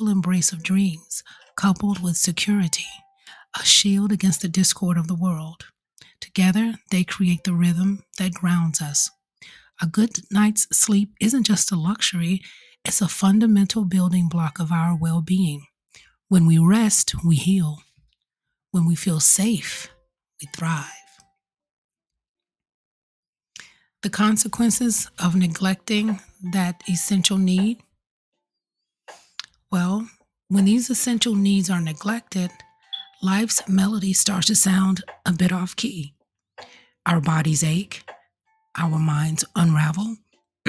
gentle embrace of dreams, coupled with security, a shield against the discord of the world. Together, they create the rhythm that grounds us. A good night's sleep isn't just a luxury, it's a fundamental building block of our well being. When we rest, we heal. When we feel safe, we thrive. The consequences of neglecting that essential need? Well, when these essential needs are neglected, life's melody starts to sound a bit off key. Our bodies ache, our minds unravel,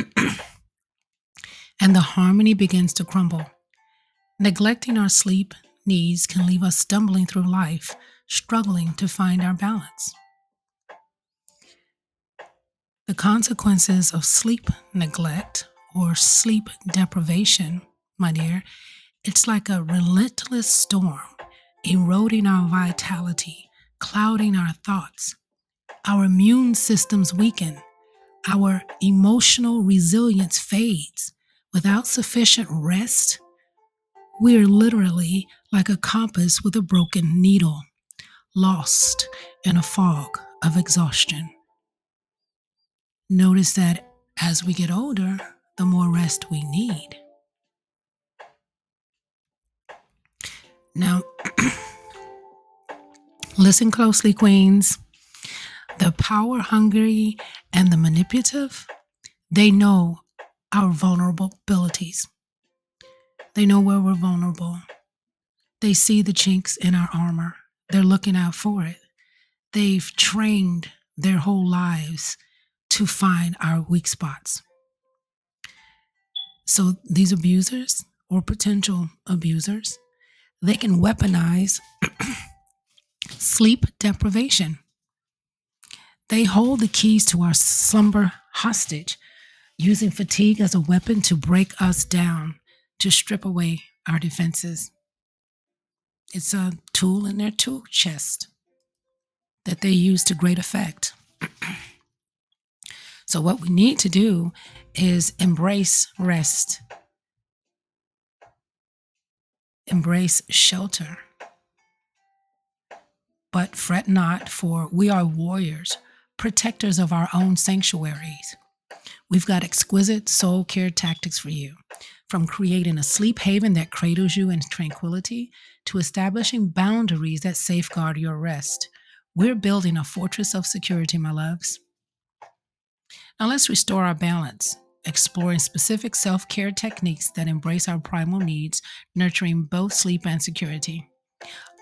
and the harmony begins to crumble. Neglecting our sleep needs can leave us stumbling through life, struggling to find our balance. The consequences of sleep neglect or sleep deprivation, my dear, it's like a relentless storm, eroding our vitality, clouding our thoughts. Our immune systems weaken, our emotional resilience fades. Without sufficient rest, we are literally like a compass with a broken needle, lost in a fog of exhaustion. Notice that as we get older, the more rest we need. Now, listen closely, Queens. The power hungry and the manipulative, they know our vulnerabilities. They know where we're vulnerable. They see the chinks in our armor. They're looking out for it. They've trained their whole lives to find our weak spots. So these abusers or potential abusers, they can weaponize sleep deprivation. They hold the keys to our slumber hostage, using fatigue as a weapon to break us down to strip away our defenses. It's a tool in their tool chest that they use to great effect. so, what we need to do is embrace rest, embrace shelter. But fret not, for we are warriors, protectors of our own sanctuaries. We've got exquisite soul care tactics for you from creating a sleep haven that cradles you in tranquility to establishing boundaries that safeguard your rest. We're building a fortress of security, my loves. Now let's restore our balance, exploring specific self care techniques that embrace our primal needs, nurturing both sleep and security.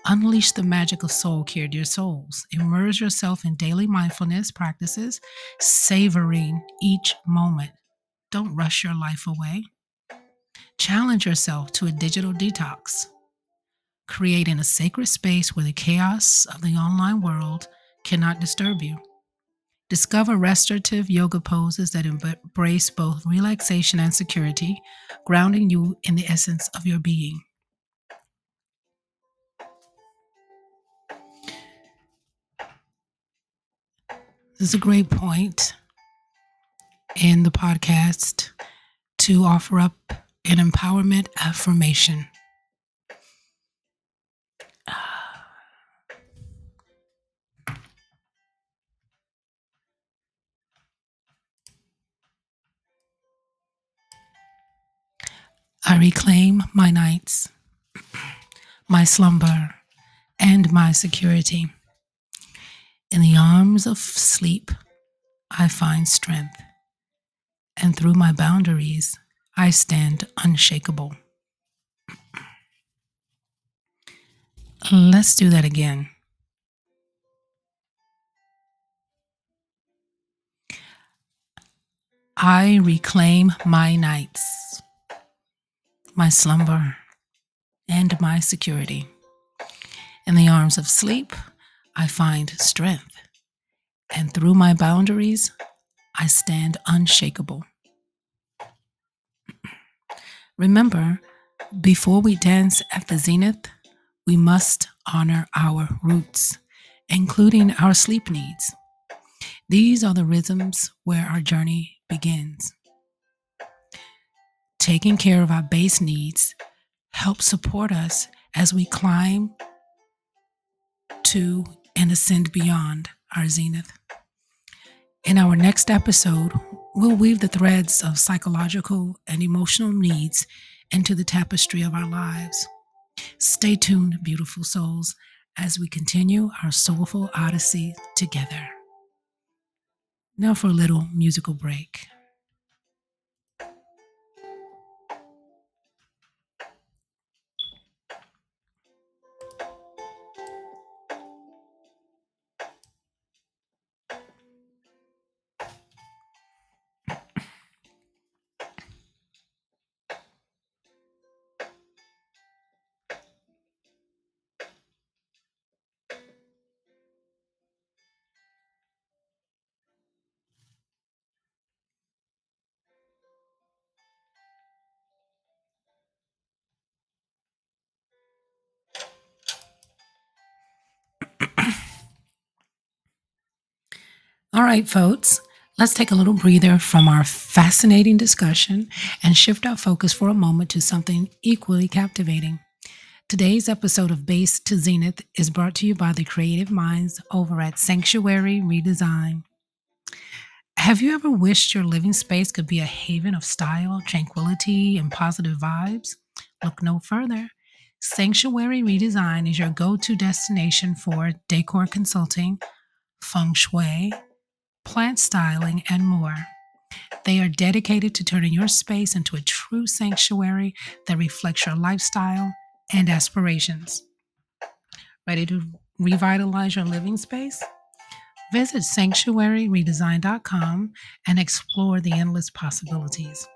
Unleash the magic of soul care, dear souls. Immerse yourself in daily mindfulness practices, savoring each moment. Don't rush your life away. Challenge yourself to a digital detox, creating a sacred space where the chaos of the online world cannot disturb you. Discover restorative yoga poses that embrace both relaxation and security, grounding you in the essence of your being. This is a great point in the podcast to offer up an empowerment affirmation. I reclaim my nights, my slumber, and my security. In the arms of sleep, I find strength, and through my boundaries, I stand unshakable. Let's do that again. I reclaim my nights, my slumber, and my security. In the arms of sleep, I find strength, and through my boundaries, I stand unshakable. Remember, before we dance at the zenith, we must honor our roots, including our sleep needs. These are the rhythms where our journey begins. Taking care of our base needs help support us as we climb to and ascend beyond our zenith. In our next episode, we'll weave the threads of psychological and emotional needs into the tapestry of our lives. Stay tuned, beautiful souls, as we continue our soulful odyssey together. Now for a little musical break. All right, folks, let's take a little breather from our fascinating discussion and shift our focus for a moment to something equally captivating. Today's episode of Base to Zenith is brought to you by the creative minds over at Sanctuary Redesign. Have you ever wished your living space could be a haven of style, tranquility, and positive vibes? Look no further. Sanctuary Redesign is your go to destination for decor consulting, feng shui, plant styling, and more. They are dedicated to turning your space into a true sanctuary that reflects your lifestyle and aspirations. Ready to revitalize your living space? Visit sanctuaryredesign.com and explore the endless possibilities.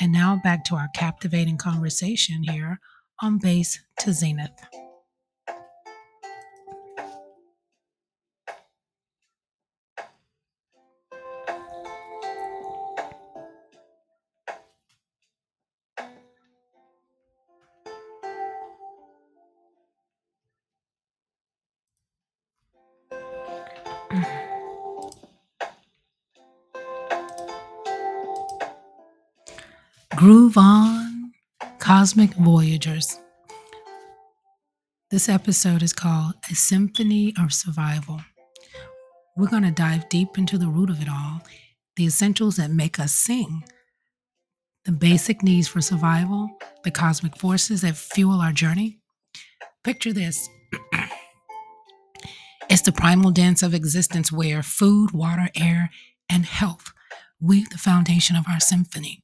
And now back to our captivating conversation here on Base to Zenith. Groove on, Cosmic Voyagers. This episode is called A Symphony of Survival. We're going to dive deep into the root of it all, the essentials that make us sing, the basic needs for survival, the cosmic forces that fuel our journey. Picture this it's the primal dance of existence where food, water, air, and health weave the foundation of our symphony.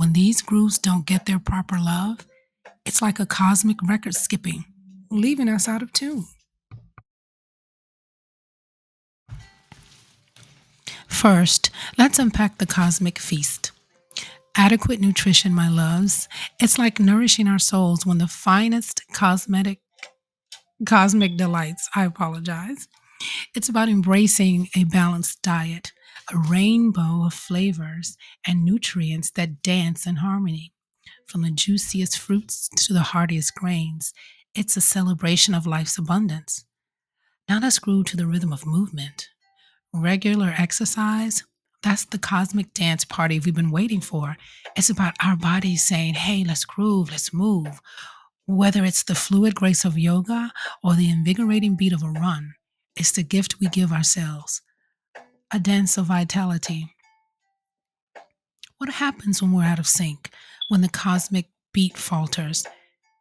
When these grooves don't get their proper love, it's like a cosmic record skipping, leaving us out of tune. First, let's unpack the cosmic feast. Adequate nutrition, my loves. It's like nourishing our souls when the finest cosmetic cosmic delights, I apologize. It's about embracing a balanced diet, a rainbow of flavors and nutrients that dance in harmony. From the juiciest fruits to the heartiest grains, it's a celebration of life's abundance. Now let's groove to the rhythm of movement. Regular exercise, that's the cosmic dance party we've been waiting for. It's about our bodies saying, hey, let's groove, let's move. Whether it's the fluid grace of yoga or the invigorating beat of a run, it's the gift we give ourselves a dance of vitality. What happens when we're out of sync, when the cosmic beat falters?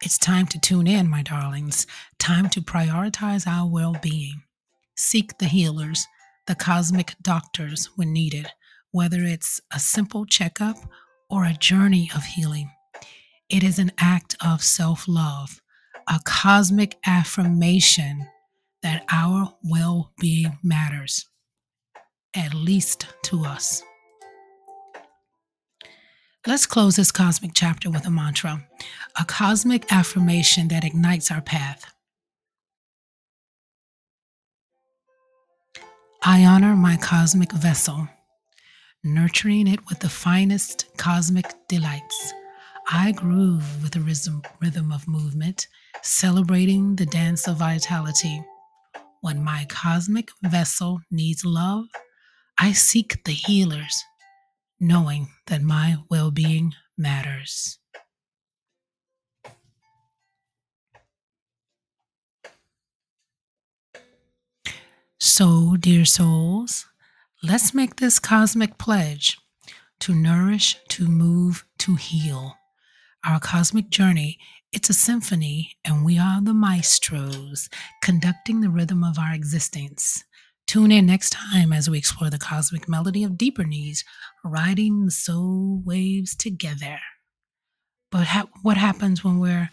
It's time to tune in, my darlings. Time to prioritize our well being. Seek the healers, the cosmic doctors when needed, whether it's a simple checkup or a journey of healing. It is an act of self love, a cosmic affirmation that our well being matters at least to us. Let's close this cosmic chapter with a mantra, a cosmic affirmation that ignites our path. I honor my cosmic vessel, nurturing it with the finest cosmic delights. I groove with the rhythm, of movement, celebrating the dance of vitality. When my cosmic vessel needs love, I seek the healers, knowing that my well being matters. So, dear souls, let's make this cosmic pledge to nourish, to move, to heal. Our cosmic journey, it's a symphony, and we are the maestros conducting the rhythm of our existence. Tune in next time as we explore the cosmic melody of deeper needs, riding the soul waves together. But ha- what happens when we're